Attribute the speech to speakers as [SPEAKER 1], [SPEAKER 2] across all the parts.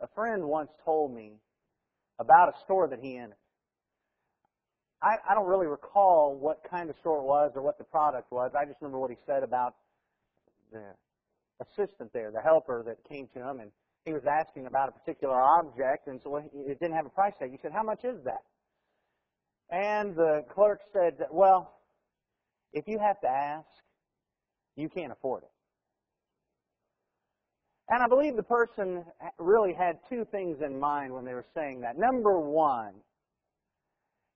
[SPEAKER 1] A friend once told me about a store that he entered. I, I don't really recall what kind of store it was or what the product was. I just remember what he said about the assistant there, the helper that came to him, and he was asking about a particular object, and so it didn't have a price tag. He said, "How much is that?" And the clerk said, "Well, if you have to ask, you can't afford it." And I believe the person really had two things in mind when they were saying that. Number one,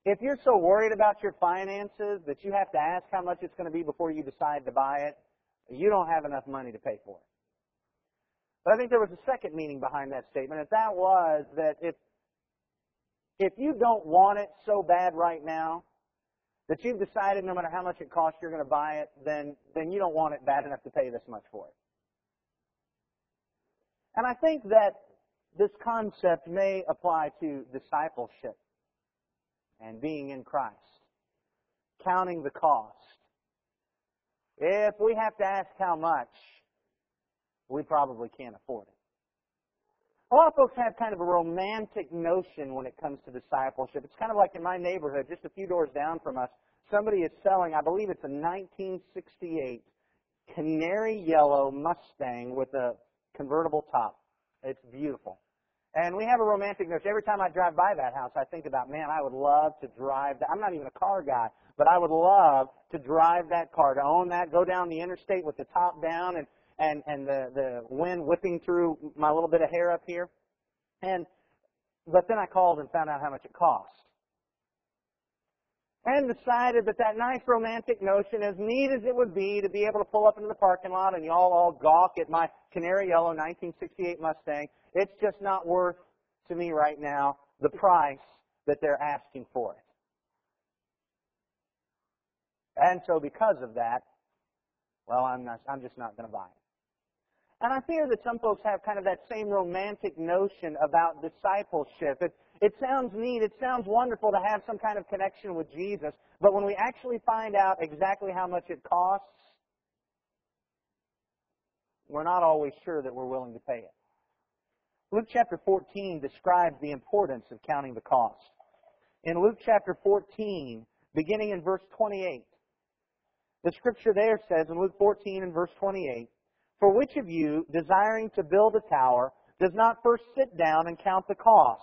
[SPEAKER 1] if you're so worried about your finances that you have to ask how much it's going to be before you decide to buy it, you don't have enough money to pay for it. But I think there was a second meaning behind that statement, and that was that if if you don't want it so bad right now that you've decided no matter how much it costs you're going to buy it, then then you don't want it bad enough to pay this much for it. And I think that this concept may apply to discipleship and being in Christ, counting the cost. If we have to ask how much, we probably can't afford it. A lot of folks have kind of a romantic notion when it comes to discipleship. It's kind of like in my neighborhood, just a few doors down from us, somebody is selling, I believe it's a 1968 canary yellow Mustang with a convertible top. It's beautiful. And we have a romantic notion. Every time I drive by that house, I think about, man, I would love to drive that. I'm not even a car guy, but I would love to drive that car, to own that, go down the interstate with the top down and, and, and the, the wind whipping through my little bit of hair up here. And, but then I called and found out how much it cost and decided that that nice romantic notion, as neat as it would be to be able to pull up into the parking lot and y'all all gawk at my canary yellow 1968 Mustang, it's just not worth to me right now the price that they're asking for it. And so because of that, well, I'm not, I'm just not going to buy it. And I fear that some folks have kind of that same romantic notion about discipleship. It sounds neat, it sounds wonderful to have some kind of connection with Jesus, but when we actually find out exactly how much it costs, we're not always sure that we're willing to pay it. Luke chapter 14 describes the importance of counting the cost. In Luke chapter 14, beginning in verse 28, the scripture there says in Luke 14 and verse 28, For which of you, desiring to build a tower, does not first sit down and count the cost?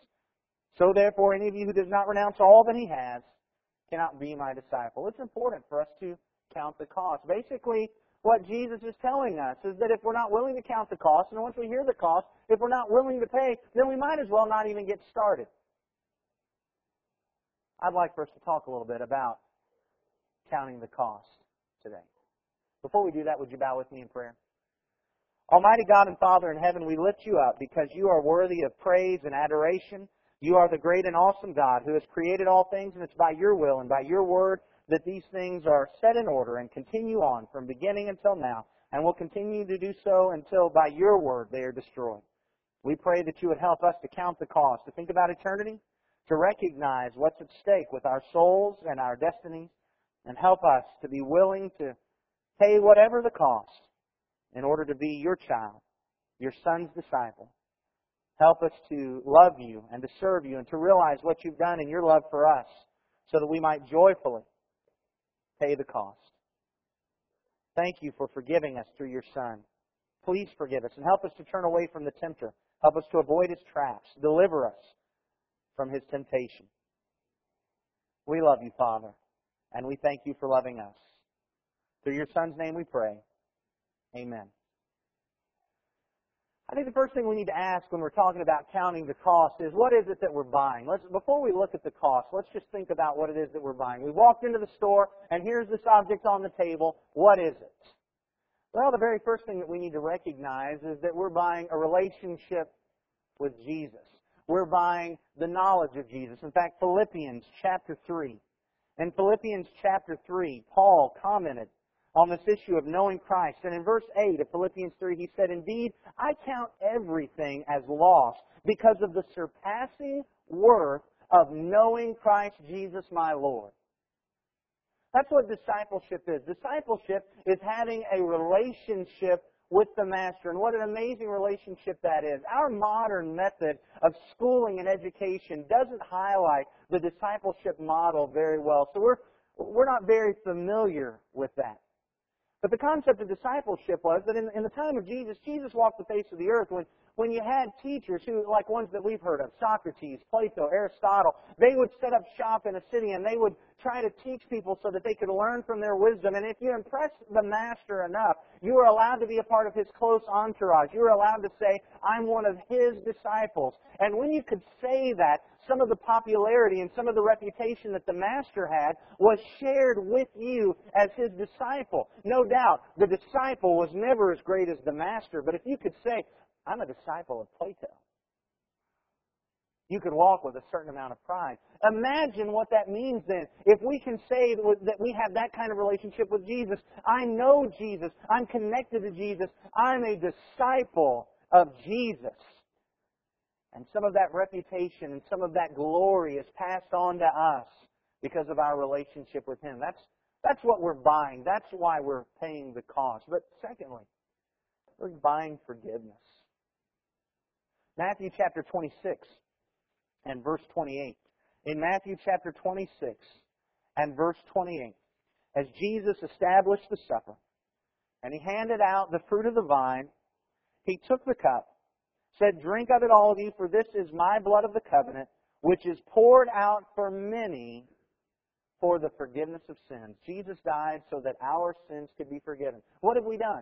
[SPEAKER 1] So therefore, any of you who does not renounce all that he has cannot be my disciple. It's important for us to count the cost. Basically, what Jesus is telling us is that if we're not willing to count the cost, and once we hear the cost, if we're not willing to pay, then we might as well not even get started. I'd like for us to talk a little bit about counting the cost today. Before we do that, would you bow with me in prayer? Almighty God and Father in heaven, we lift you up because you are worthy of praise and adoration. You are the great and awesome God who has created all things, and it's by your will and by your word that these things are set in order and continue on from beginning until now, and will continue to do so until by your word they are destroyed. We pray that you would help us to count the cost, to think about eternity, to recognize what's at stake with our souls and our destinies, and help us to be willing to pay whatever the cost in order to be your child, your son's disciple, Help us to love you and to serve you and to realize what you've done in your love for us so that we might joyfully pay the cost. Thank you for forgiving us through your Son. Please forgive us and help us to turn away from the tempter. Help us to avoid his traps. Deliver us from his temptation. We love you, Father, and we thank you for loving us. Through your Son's name we pray. Amen. I think the first thing we need to ask when we're talking about counting the cost is what is it that we're buying? Let's, before we look at the cost, let's just think about what it is that we're buying. We walked into the store and here's this object on the table. What is it? Well, the very first thing that we need to recognize is that we're buying a relationship with Jesus. we're buying the knowledge of Jesus. In fact, Philippians chapter 3. In Philippians chapter 3, Paul commented on this issue of knowing Christ. And in verse 8 of Philippians 3, he said, Indeed, I count everything as loss because of the surpassing worth of knowing Christ Jesus my Lord. That's what discipleship is. Discipleship is having a relationship with the Master. And what an amazing relationship that is. Our modern method of schooling and education doesn't highlight the discipleship model very well. So we're, we're not very familiar with that. But the concept of discipleship was that in, in the time of Jesus, Jesus walked the face of the earth when, when you had teachers who, like ones that we've heard of, Socrates, Plato, Aristotle, they would set up shop in a city and they would try to teach people so that they could learn from their wisdom. And if you impressed the master enough, you were allowed to be a part of his close entourage. You were allowed to say, I'm one of his disciples. And when you could say that, some of the popularity and some of the reputation that the master had was shared with you as his disciple. No doubt, the disciple was never as great as the master, but if you could say, I'm a disciple of Plato, you could walk with a certain amount of pride. Imagine what that means then. If we can say that we have that kind of relationship with Jesus, I know Jesus, I'm connected to Jesus, I'm a disciple of Jesus. And some of that reputation and some of that glory is passed on to us because of our relationship with Him. That's, that's what we're buying. That's why we're paying the cost. But secondly, we're buying forgiveness. Matthew chapter 26 and verse 28. In Matthew chapter 26 and verse 28, as Jesus established the supper, and he handed out the fruit of the vine, he took the cup, said, Drink of it, all of you, for this is my blood of the covenant, which is poured out for many for the forgiveness of sins. Jesus died so that our sins could be forgiven. What have we done?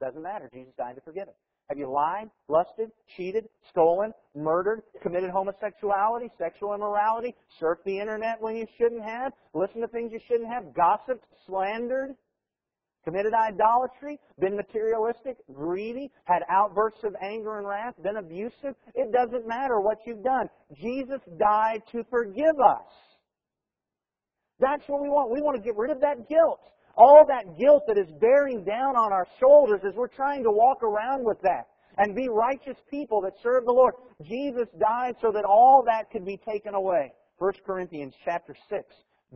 [SPEAKER 1] Doesn't matter. Jesus died to forgive it. Have you lied, lusted, cheated, stolen, murdered, committed homosexuality, sexual immorality, surfed the internet when you shouldn't have, listened to things you shouldn't have, gossiped, slandered, committed idolatry, been materialistic, greedy, had outbursts of anger and wrath, been abusive? It doesn't matter what you've done. Jesus died to forgive us. That's what we want. We want to get rid of that guilt all that guilt that is bearing down on our shoulders as we're trying to walk around with that and be righteous people that serve the Lord. Jesus died so that all that could be taken away. 1 Corinthians chapter 6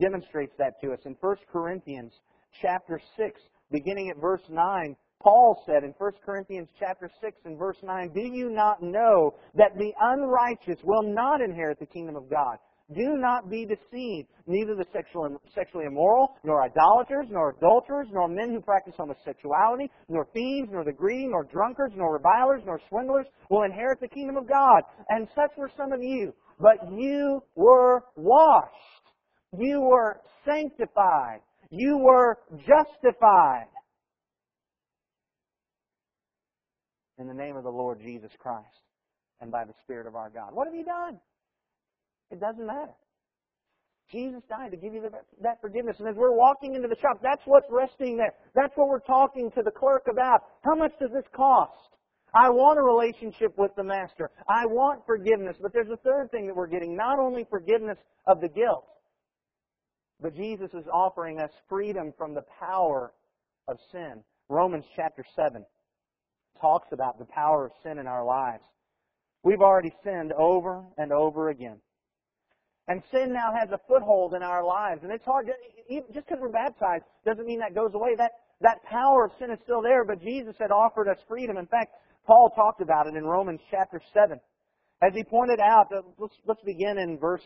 [SPEAKER 1] demonstrates that to us. In 1 Corinthians chapter 6, beginning at verse 9, Paul said in 1 Corinthians chapter 6 and verse 9, Do you not know that the unrighteous will not inherit the kingdom of God? Do not be deceived. Neither the sexual, sexually immoral, nor idolaters, nor adulterers, nor men who practice homosexuality, nor thieves, nor the greedy, nor drunkards, nor revilers, nor swindlers will inherit the kingdom of God. And such were some of you. But you were washed. You were sanctified. You were justified. In the name of the Lord Jesus Christ and by the Spirit of our God. What have you done? It doesn't matter. Jesus died to give you that forgiveness. And as we're walking into the shop, that's what's resting there. That's what we're talking to the clerk about. How much does this cost? I want a relationship with the Master. I want forgiveness. But there's a third thing that we're getting. Not only forgiveness of the guilt, but Jesus is offering us freedom from the power of sin. Romans chapter 7 talks about the power of sin in our lives. We've already sinned over and over again. And sin now has a foothold in our lives. And it's hard, to, just because we're baptized doesn't mean that goes away. That, that power of sin is still there, but Jesus had offered us freedom. In fact, Paul talked about it in Romans chapter 7. As he pointed out, uh, let's, let's begin in verse,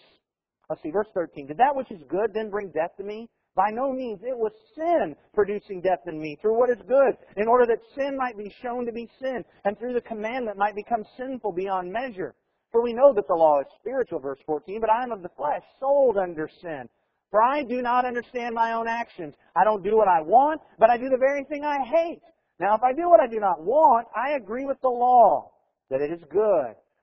[SPEAKER 1] let's see, verse 13. Did that which is good then bring death to me? By no means. It was sin producing death in me through what is good, in order that sin might be shown to be sin, and through the commandment might become sinful beyond measure. For we know that the law is spiritual, verse 14, but I am of the flesh, sold under sin. For I do not understand my own actions. I don't do what I want, but I do the very thing I hate. Now, if I do what I do not want, I agree with the law that it is good.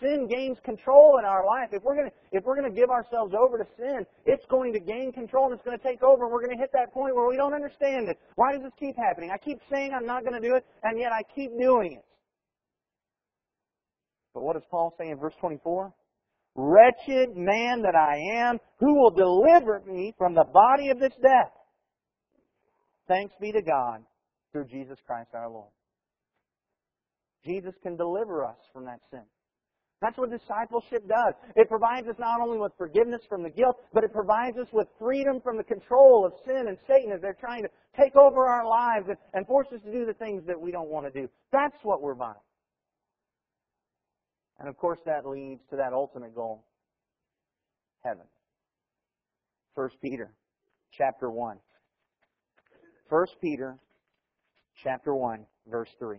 [SPEAKER 1] Sin gains control in our life. If we're gonna, if we're gonna give ourselves over to sin, it's going to gain control and it's going to take over and we're going to hit that point where we don't understand it. Why does this keep happening? I keep saying I'm not going to do it, and yet I keep doing it. But what does Paul say in verse 24? Wretched man that I am, who will deliver me from the body of this death? Thanks be to God through Jesus Christ our Lord. Jesus can deliver us from that sin. That's what discipleship does. It provides us not only with forgiveness from the guilt, but it provides us with freedom from the control of sin and Satan as they're trying to take over our lives and, and force us to do the things that we don't want to do. That's what we're buying. And of course, that leads to that ultimate goal heaven. 1 Peter chapter 1. 1 Peter chapter 1, verse 3.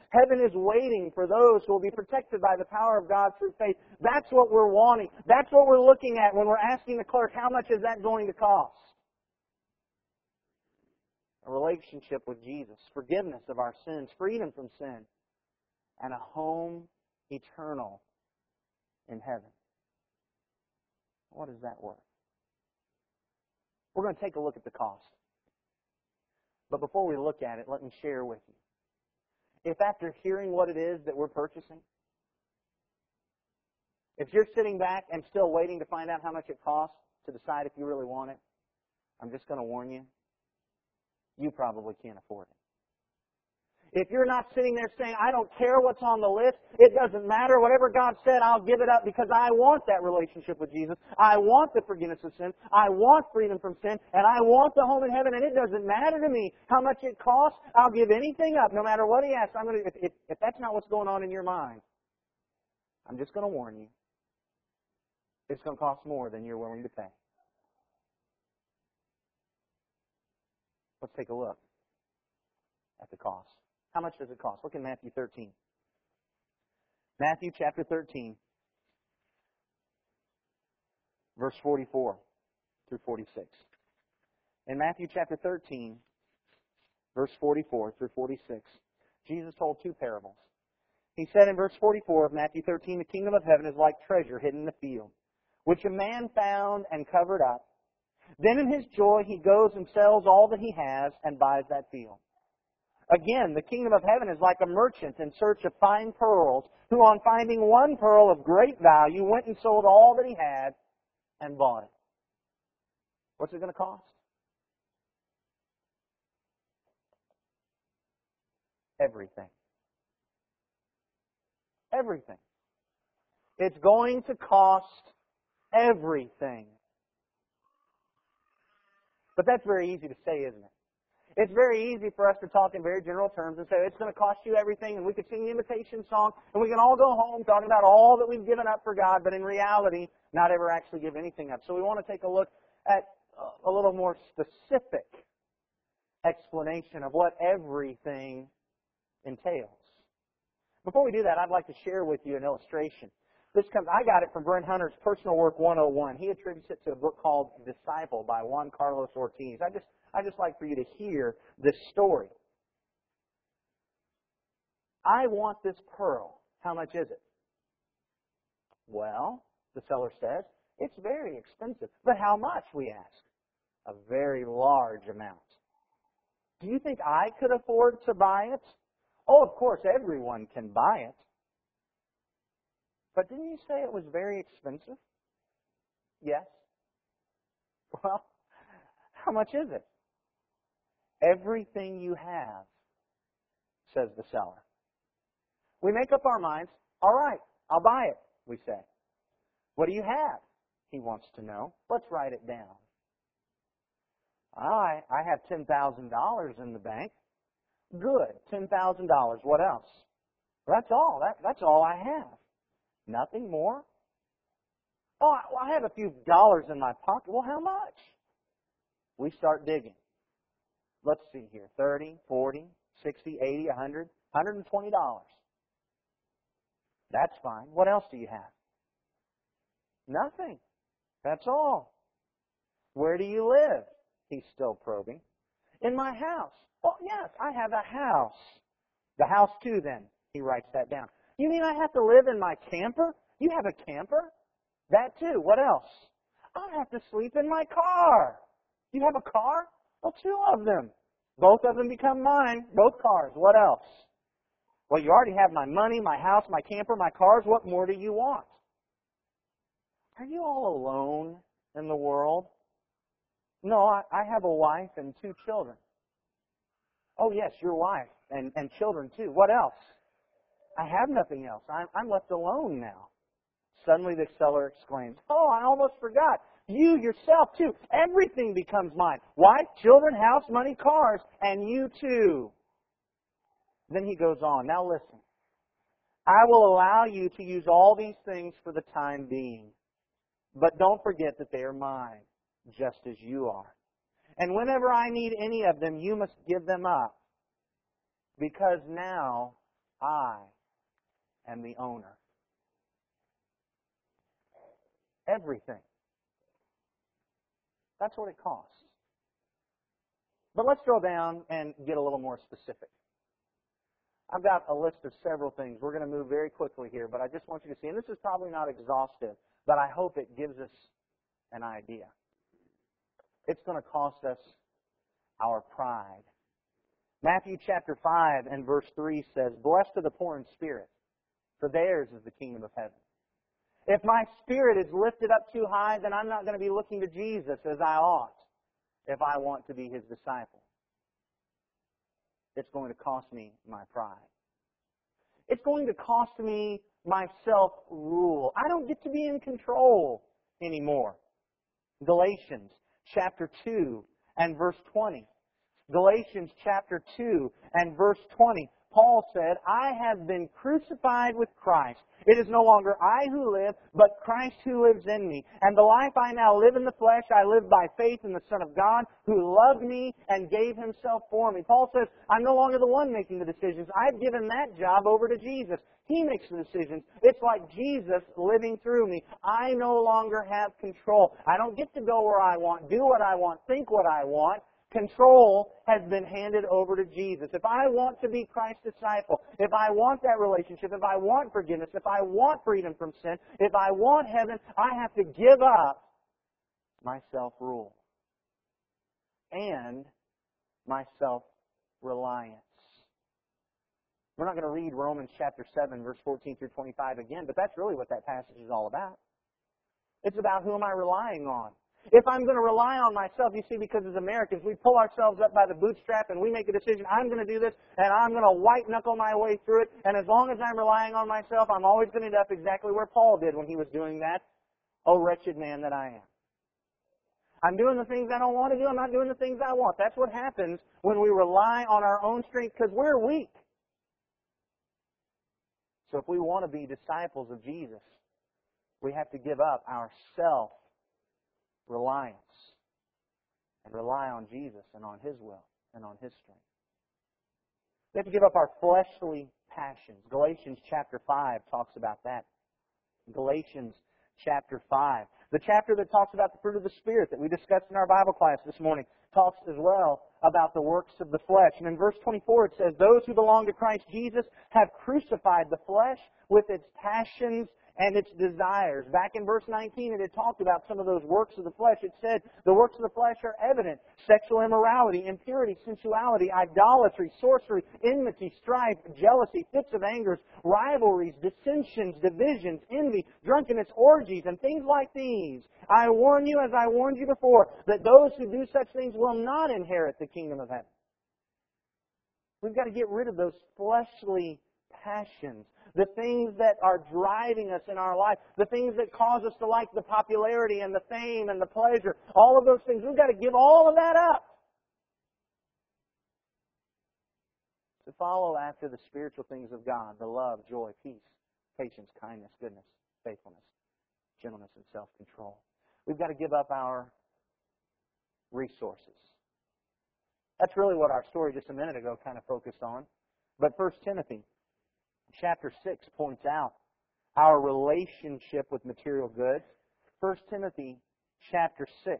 [SPEAKER 1] Heaven is waiting for those who will be protected by the power of God through faith. That's what we're wanting. That's what we're looking at when we're asking the clerk, how much is that going to cost? A relationship with Jesus, forgiveness of our sins, freedom from sin, and a home eternal in heaven. What is that worth? We're going to take a look at the cost. But before we look at it, let me share with you. If after hearing what it is that we're purchasing, if you're sitting back and still waiting to find out how much it costs to decide if you really want it, I'm just going to warn you, you probably can't afford it. If you're not sitting there saying, I don't care what's on the list, it doesn't matter, whatever God said, I'll give it up because I want that relationship with Jesus. I want the forgiveness of sin. I want freedom from sin. And I want the home in heaven. And it doesn't matter to me how much it costs. I'll give anything up, no matter what He asks. I'm going to, if, if, if that's not what's going on in your mind, I'm just going to warn you. It's going to cost more than you're willing to pay. Let's take a look at the cost. How much does it cost? Look in Matthew 13. Matthew chapter 13, verse 44 through 46. In Matthew chapter 13, verse 44 through 46, Jesus told two parables. He said in verse 44 of Matthew 13, The kingdom of heaven is like treasure hidden in the field, which a man found and covered up. Then in his joy he goes and sells all that he has and buys that field. Again, the kingdom of heaven is like a merchant in search of fine pearls, who on finding one pearl of great value went and sold all that he had and bought it. What's it going to cost? Everything. Everything. It's going to cost everything. But that's very easy to say, isn't it? It's very easy for us to talk in very general terms and say it's going to cost you everything, and we could sing the invitation song, and we can all go home talking about all that we've given up for God, but in reality, not ever actually give anything up. So we want to take a look at a little more specific explanation of what everything entails. Before we do that, I'd like to share with you an illustration. This comes, I got it from Brent Hunter's Personal Work 101. He attributes it to a book called Disciple by Juan Carlos Ortiz. I just I just like for you to hear this story. I want this pearl. How much is it? Well, the seller says, it's very expensive. But how much, we ask? A very large amount. Do you think I could afford to buy it? Oh, of course, everyone can buy it. But didn't you say it was very expensive? Yes. Well, how much is it? Everything you have, says the seller. We make up our minds, all right, I'll buy it, we say. What do you have? He wants to know. Let's write it down. I I have ten thousand dollars in the bank. Good. $10,000. What else? That's all. That, that's all I have. Nothing more? Oh, I, I have a few dollars in my pocket. Well, how much? We start digging. Let's see here. 30, 40, 60, 80, 100, $120. That's fine. What else do you have? Nothing. That's all. Where do you live? He's still probing. In my house. Oh, yes, I have a house. The house too, then. He writes that down. You mean I have to live in my camper? You have a camper? That too. What else? I have to sleep in my car. You have a car? Well, two of them. Both of them become mine. Both cars. What else? Well, you already have my money, my house, my camper, my cars. What more do you want? Are you all alone in the world? No, I, I have a wife and two children. Oh, yes, your wife and, and children too. What else? I have nothing else. I'm, I'm left alone now. Suddenly the seller exclaims, Oh, I almost forgot. You yourself too. Everything becomes mine. Wife, children, house, money, cars, and you too. Then he goes on. Now listen. I will allow you to use all these things for the time being. But don't forget that they are mine, just as you are. And whenever I need any of them, you must give them up. Because now I am the owner. Everything. That's what it costs. But let's drill down and get a little more specific. I've got a list of several things. We're going to move very quickly here, but I just want you to see, and this is probably not exhaustive, but I hope it gives us an idea. It's going to cost us our pride. Matthew chapter 5 and verse 3 says, Blessed are the poor in spirit, for theirs is the kingdom of heaven. If my spirit is lifted up too high, then I'm not going to be looking to Jesus as I ought if I want to be his disciple. It's going to cost me my pride. It's going to cost me my self rule. I don't get to be in control anymore. Galatians chapter 2 and verse 20. Galatians chapter 2 and verse 20. Paul said, I have been crucified with Christ. It is no longer I who live, but Christ who lives in me. And the life I now live in the flesh, I live by faith in the Son of God, who loved me and gave himself for me. Paul says, I'm no longer the one making the decisions. I've given that job over to Jesus. He makes the decisions. It's like Jesus living through me. I no longer have control. I don't get to go where I want, do what I want, think what I want. Control has been handed over to Jesus. If I want to be Christ's disciple, if I want that relationship, if I want forgiveness, if I want freedom from sin, if I want heaven, I have to give up my self-rule and my self-reliance. We're not going to read Romans chapter 7, verse 14 through 25 again, but that's really what that passage is all about. It's about who am I relying on? If I'm going to rely on myself, you see, because as Americans, we pull ourselves up by the bootstrap and we make a decision, I'm going to do this, and I'm going to white knuckle my way through it, and as long as I'm relying on myself, I'm always going to end up exactly where Paul did when he was doing that. Oh, wretched man that I am. I'm doing the things I don't want to do, I'm not doing the things I want. That's what happens when we rely on our own strength because we're weak. So if we want to be disciples of Jesus, we have to give up our self reliance and rely on Jesus and on His will and on His strength. We have to give up our fleshly passions. Galatians chapter 5 talks about that. Galatians chapter 5. The chapter that talks about the fruit of the Spirit that we discussed in our Bible class this morning talks as well about the works of the flesh. And in verse 24 it says, Those who belong to Christ Jesus have crucified the flesh with its passions and its desires. Back in verse 19, it had talked about some of those works of the flesh. It said the works of the flesh are evident. Sexual immorality, impurity, sensuality, idolatry, sorcery, enmity, strife, jealousy, fits of anger, rivalries, dissensions, divisions, envy, drunkenness, orgies, and things like these. I warn you, as I warned you before, that those who do such things will not inherit the kingdom of heaven. We've got to get rid of those fleshly passions the things that are driving us in our life, the things that cause us to like the popularity and the fame and the pleasure, all of those things, we've got to give all of that up. to follow after the spiritual things of God, the love, joy, peace, patience, kindness, goodness, faithfulness, gentleness, and self-control. We've got to give up our resources. That's really what our story just a minute ago kind of focused on. But First Timothy chapter 6 points out our relationship with material goods. First Timothy chapter 6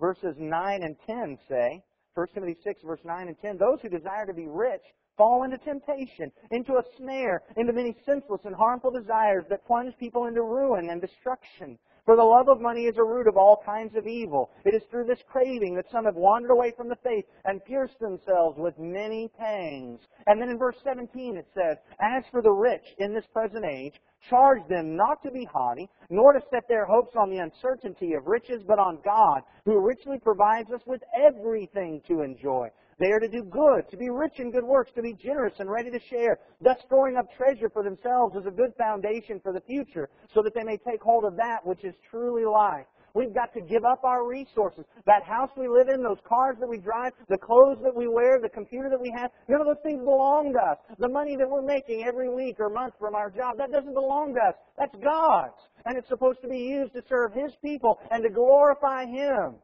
[SPEAKER 1] verses 9 and 10 say, 1 Timothy 6 verse 9 and 10, those who desire to be rich fall into temptation, into a snare, into many senseless and harmful desires that plunge people into ruin and destruction. For the love of money is a root of all kinds of evil. It is through this craving that some have wandered away from the faith and pierced themselves with many pangs. And then in verse 17 it says, As for the rich in this present age, charge them not to be haughty, nor to set their hopes on the uncertainty of riches, but on God, who richly provides us with everything to enjoy. They are to do good, to be rich in good works, to be generous and ready to share, thus storing up treasure for themselves as a good foundation for the future, so that they may take hold of that which is truly life. We've got to give up our resources. That house we live in, those cars that we drive, the clothes that we wear, the computer that we have, none of those things belong to us. The money that we're making every week or month from our job, that doesn't belong to us. That's God's. And it's supposed to be used to serve His people and to glorify Him.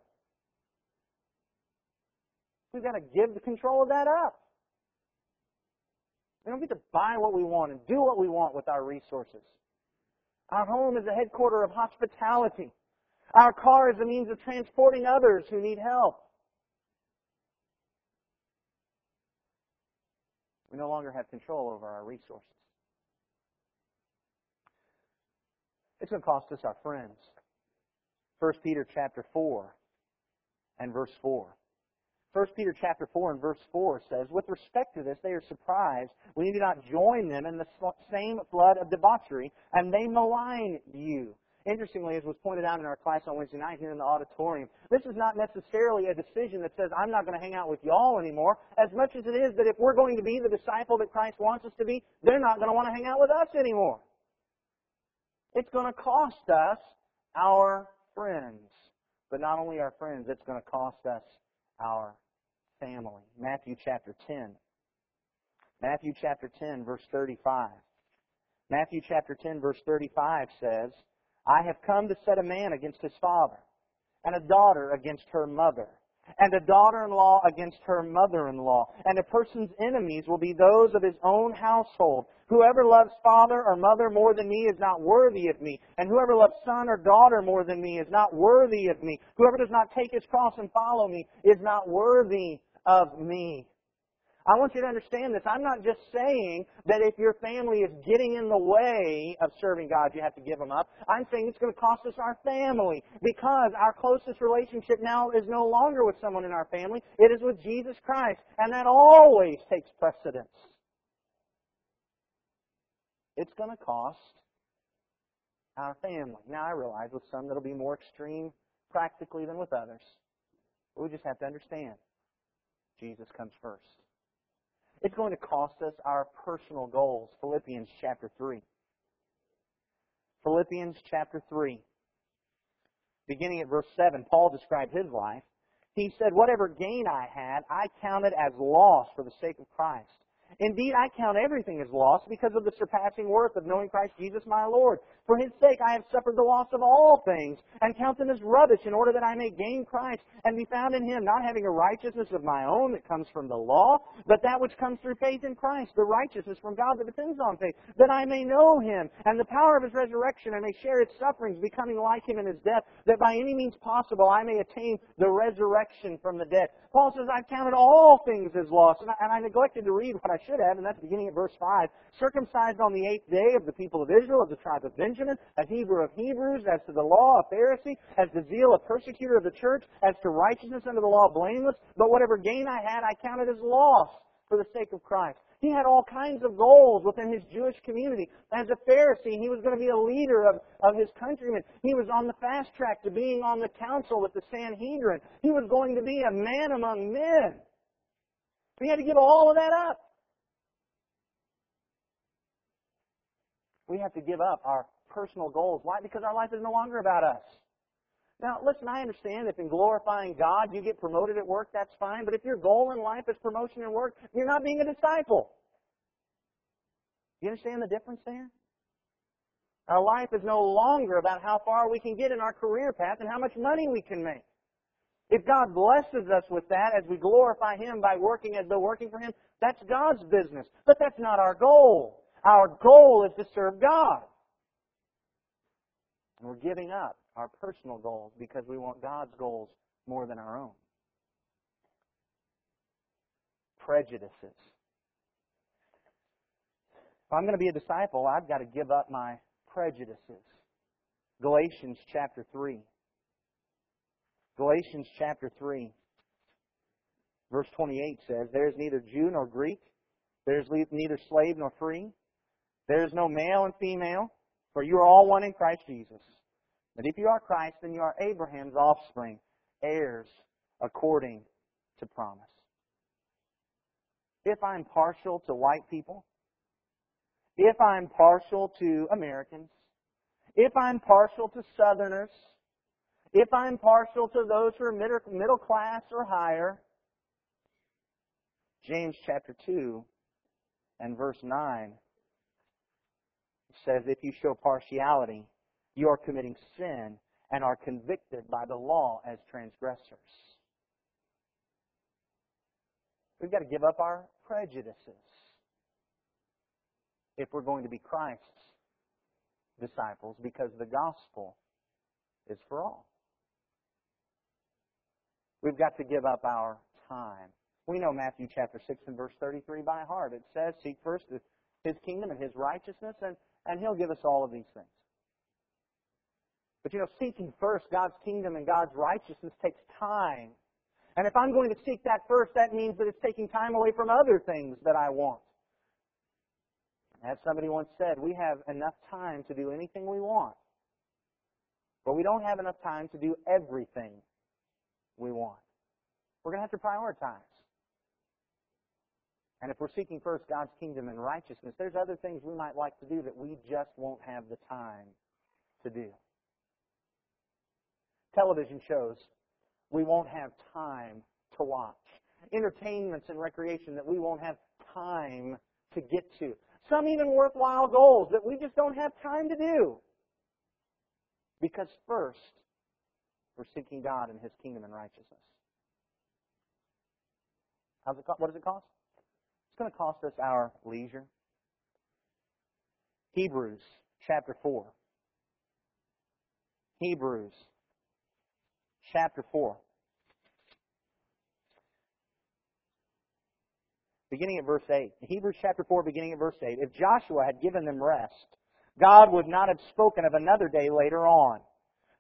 [SPEAKER 1] We've got to give the control of that up. We don't get to buy what we want and do what we want with our resources. Our home is a headquarter of hospitality. Our car is a means of transporting others who need help. We no longer have control over our resources. It's going to cost us our friends. 1 Peter chapter 4 and verse 4. 1 Peter chapter 4 and verse 4 says, With respect to this, they are surprised when you do not join them in the same flood of debauchery, and they malign you. Interestingly, as was pointed out in our class on Wednesday night here in the auditorium, this is not necessarily a decision that says, I'm not going to hang out with y'all anymore, as much as it is that if we're going to be the disciple that Christ wants us to be, they're not going to want to hang out with us anymore. It's going to cost us our friends. But not only our friends, it's going to cost us our family. Matthew chapter 10. Matthew chapter 10, verse 35. Matthew chapter 10, verse 35 says, I have come to set a man against his father, and a daughter against her mother, and a daughter-in-law against her mother-in-law, and a person's enemies will be those of his own household. Whoever loves father or mother more than me is not worthy of me, and whoever loves son or daughter more than me is not worthy of me. Whoever does not take his cross and follow me is not worthy of me. I want you to understand this. I'm not just saying that if your family is getting in the way of serving God, you have to give them up. I'm saying it's going to cost us our family because our closest relationship now is no longer with someone in our family. It is with Jesus Christ. And that always takes precedence. It's going to cost our family. Now, I realize with some that'll be more extreme practically than with others. But we just have to understand Jesus comes first. It's going to cost us our personal goals. Philippians chapter 3. Philippians chapter 3. Beginning at verse 7, Paul described his life. He said, Whatever gain I had, I counted as loss for the sake of Christ. Indeed, I count everything as loss because of the surpassing worth of knowing Christ Jesus my Lord. For his sake I have suffered the loss of all things, and count them as rubbish in order that I may gain Christ and be found in him, not having a righteousness of my own that comes from the law, but that which comes through faith in Christ, the righteousness from God that depends on faith, that I may know him and the power of his resurrection and may share his sufferings, becoming like him in his death, that by any means possible I may attain the resurrection from the dead. Paul says, I've counted all things as loss, and I, and I neglected to read what I should have, and that's beginning at verse 5. Circumcised on the eighth day of the people of Israel, of the tribe of Benjamin, a Hebrew of Hebrews, as to the law, a Pharisee, as to zeal, a persecutor of the church, as to righteousness under the law, blameless. But whatever gain I had, I counted as loss for the sake of Christ. He had all kinds of goals within his Jewish community. As a Pharisee, he was going to be a leader of, of his countrymen. He was on the fast track to being on the council with the Sanhedrin. He was going to be a man among men. He had to give all of that up. We have to give up our personal goals. Why? Because our life is no longer about us. Now, listen, I understand if in glorifying God you get promoted at work, that's fine. But if your goal in life is promotion in work, you're not being a disciple. You understand the difference there? Our life is no longer about how far we can get in our career path and how much money we can make. If God blesses us with that as we glorify Him by working as though working for Him, that's God's business. But that's not our goal. Our goal is to serve God. And we're giving up our personal goals because we want God's goals more than our own. Prejudices. If I'm going to be a disciple, I've got to give up my prejudices. Galatians chapter 3. Galatians chapter 3, verse 28 says, There is neither Jew nor Greek, there is neither slave nor free, there is no male and female, for you are all one in Christ Jesus. But if you are Christ, then you are Abraham's offspring, heirs according to promise. If I'm partial to white people, if I'm partial to Americans, if I'm partial to Southerners, if I'm partial to those who are middle class or higher, James chapter 2 and verse 9 says, If you show partiality, you are committing sin and are convicted by the law as transgressors. We've got to give up our prejudices if we're going to be Christ's disciples because the gospel is for all. We've got to give up our time. We know Matthew chapter 6 and verse 33 by heart. It says, Seek first his kingdom and his righteousness, and, and he'll give us all of these things. But you know, seeking first God's kingdom and God's righteousness takes time. And if I'm going to seek that first, that means that it's taking time away from other things that I want. As somebody once said, we have enough time to do anything we want, but we don't have enough time to do everything we want. We're going to have to prioritize. And if we're seeking first God's kingdom and righteousness, there's other things we might like to do that we just won't have the time to do television shows we won't have time to watch, entertainments and recreation that we won't have time to get to, some even worthwhile goals that we just don't have time to do. Because first, we're seeking God and His kingdom and righteousness. How's it, what does it cost? Going to cost us our leisure. Hebrews chapter 4. Hebrews chapter 4. Beginning at verse 8. Hebrews chapter 4, beginning at verse 8. If Joshua had given them rest, God would not have spoken of another day later on.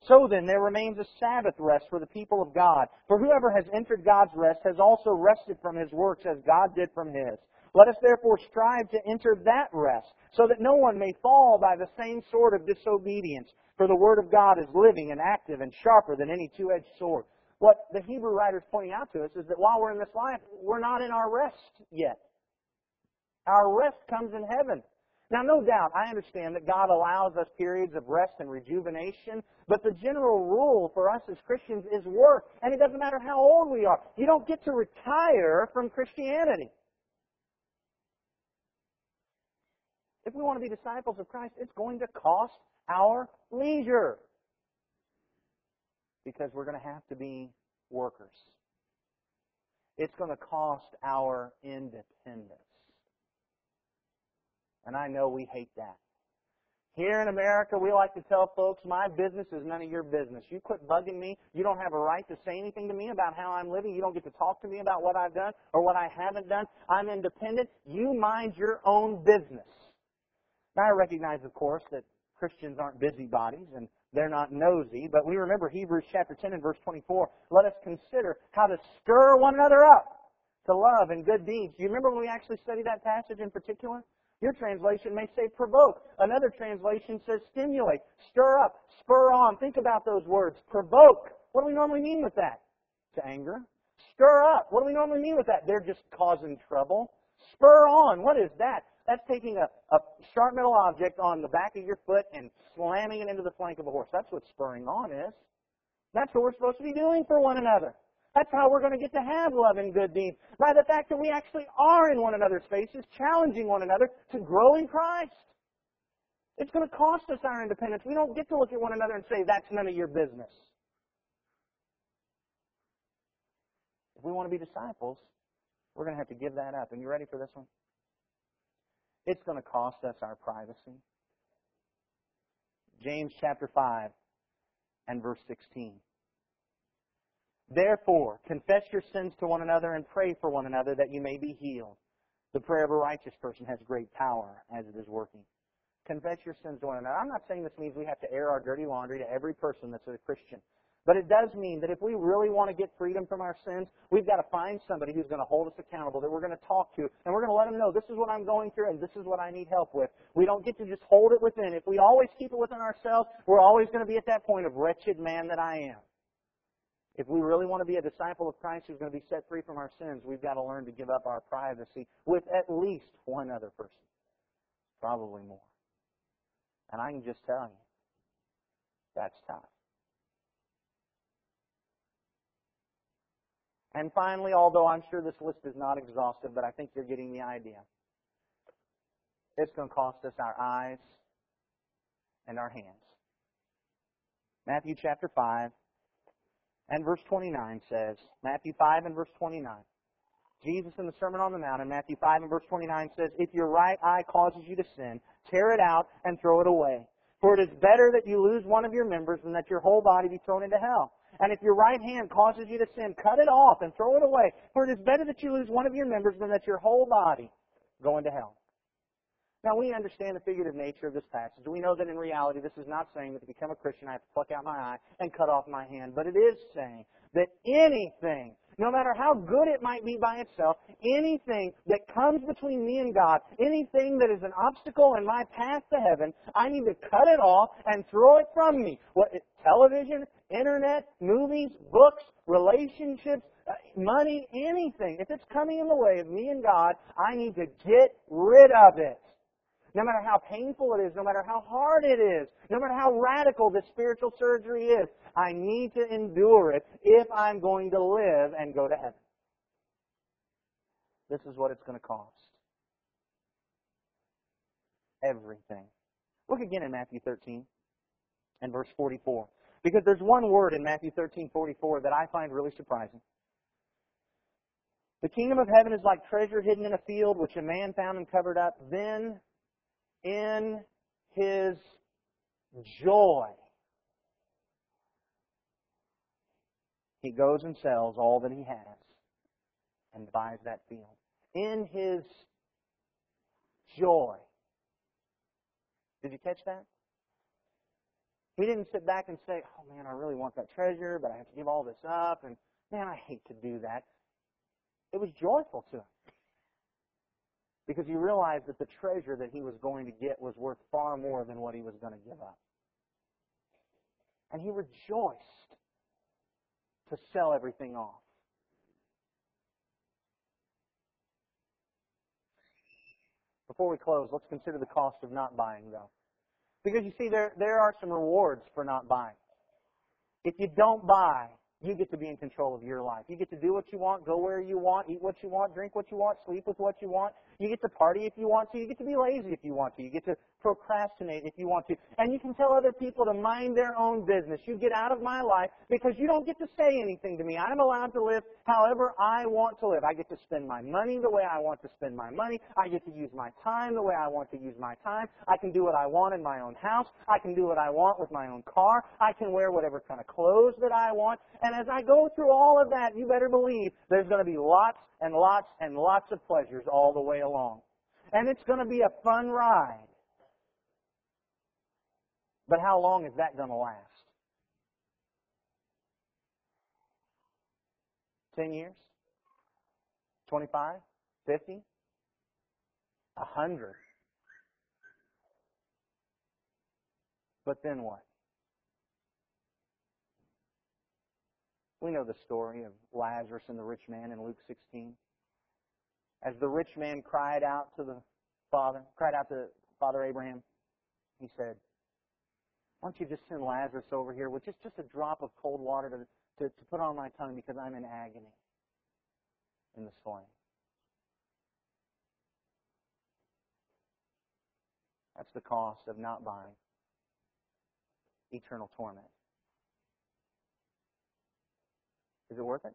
[SPEAKER 1] So then, there remains a Sabbath rest for the people of God. For whoever has entered God's rest has also rested from his works as God did from his. Let us therefore strive to enter that rest, so that no one may fall by the same sort of disobedience. For the Word of God is living and active and sharper than any two-edged sword. What the Hebrew writer is pointing out to us is that while we're in this life, we're not in our rest yet. Our rest comes in heaven. Now, no doubt, I understand that God allows us periods of rest and rejuvenation, but the general rule for us as Christians is work, and it doesn't matter how old we are. You don't get to retire from Christianity. If we want to be disciples of Christ, it's going to cost our leisure. Because we're going to have to be workers. It's going to cost our independence. And I know we hate that. Here in America, we like to tell folks, my business is none of your business. You quit bugging me. You don't have a right to say anything to me about how I'm living. You don't get to talk to me about what I've done or what I haven't done. I'm independent. You mind your own business. Now, I recognize, of course, that Christians aren't busybodies and they're not nosy, but we remember Hebrews chapter 10 and verse 24. Let us consider how to stir one another up to love and good deeds. Do you remember when we actually studied that passage in particular? Your translation may say provoke. Another translation says stimulate, stir up, spur on. Think about those words. Provoke. What do we normally mean with that? To anger. Stir up. What do we normally mean with that? They're just causing trouble. Spur on. What is that? That's taking a, a sharp metal object on the back of your foot and slamming it into the flank of a horse. That's what spurring on is. That's what we're supposed to be doing for one another. That's how we're going to get to have love and good deeds. By the fact that we actually are in one another's faces, challenging one another to grow in Christ. It's going to cost us our independence. We don't get to look at one another and say, that's none of your business. If we want to be disciples, we're going to have to give that up. And you ready for this one? It's going to cost us our privacy. James chapter 5 and verse 16. Therefore, confess your sins to one another and pray for one another that you may be healed. The prayer of a righteous person has great power as it is working. Confess your sins to one another. I'm not saying this means we have to air our dirty laundry to every person that's a Christian. But it does mean that if we really want to get freedom from our sins, we've got to find somebody who's going to hold us accountable, that we're going to talk to, and we're going to let them know this is what I'm going through and this is what I need help with. We don't get to just hold it within. If we always keep it within ourselves, we're always going to be at that point of wretched man that I am. If we really want to be a disciple of Christ who's going to be set free from our sins, we've got to learn to give up our privacy with at least one other person. Probably more. And I can just tell you, that's tough. And finally, although I'm sure this list is not exhaustive, but I think you're getting the idea. It's going to cost us our eyes and our hands. Matthew chapter 5 and verse 29 says, Matthew 5 and verse 29. Jesus in the Sermon on the Mount in Matthew 5 and verse 29 says, If your right eye causes you to sin, tear it out and throw it away. For it is better that you lose one of your members than that your whole body be thrown into hell. And if your right hand causes you to sin, cut it off and throw it away. For it is better that you lose one of your members than that your whole body go into hell. Now, we understand the figurative nature of this passage. We know that in reality, this is not saying that to become a Christian, I have to pluck out my eye and cut off my hand. But it is saying that anything, no matter how good it might be by itself, anything that comes between me and God, anything that is an obstacle in my path to heaven, I need to cut it off and throw it from me. What, television, internet, movies, books, relationships, uh, money, anything. If it's coming in the way of me and God, I need to get rid of it. No matter how painful it is, no matter how hard it is, no matter how radical this spiritual surgery is, I need to endure it if I'm going to live and go to heaven. This is what it's going to cost. Everything. Look again in Matthew 13 and verse 44. Because there's one word in Matthew 13:44 that I find really surprising. The kingdom of heaven is like treasure hidden in a field which a man found and covered up. Then in his joy, he goes and sells all that he has and buys that field. In his joy. Did you catch that? He didn't sit back and say, oh man, I really want that treasure, but I have to give all this up, and man, I hate to do that. It was joyful to him because he realized that the treasure that he was going to get was worth far more than what he was going to give up. And he rejoiced to sell everything off. Before we close, let's consider the cost of not buying, though. Because you see, there, there are some rewards for not buying. If you don't buy, you get to be in control of your life. You get to do what you want, go where you want, eat what you want, drink what you want, sleep with what you want. You get to party if you want to. You get to be lazy if you want to. You get to procrastinate if you want to. And you can tell other people to mind their own business. You get out of my life because you don't get to say anything to me. I'm allowed to live however I want to live. I get to spend my money the way I want to spend my money. I get to use my time the way I want to use my time. I can do what I want in my own house. I can do what I want with my own car. I can wear whatever kind of clothes that I want. And as I go through all of that, you better believe there's going to be lots and lots and lots of pleasures all the way along. And it's going to be a fun ride. But how long is that going to last? 10 years? 25? 50? A 100? But then what? We know the story of Lazarus and the rich man in Luke 16. As the rich man cried out to the father, cried out to Father Abraham, he said, Why don't you just send Lazarus over here with just, just a drop of cold water to, to, to put on my tongue because I'm in agony in this flame? That's the cost of not buying eternal torment. Is it worth it?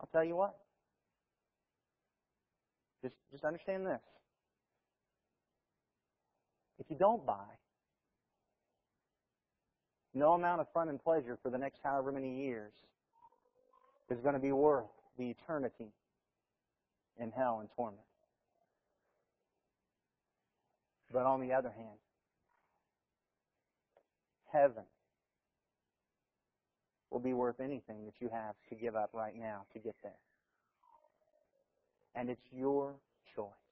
[SPEAKER 1] I'll tell you what. Just, just understand this. If you don't buy, no amount of fun and pleasure for the next however many years is going to be worth the eternity in hell and torment. But on the other hand, heaven will be worth anything that you have to give up right now to get there. And it's your choice.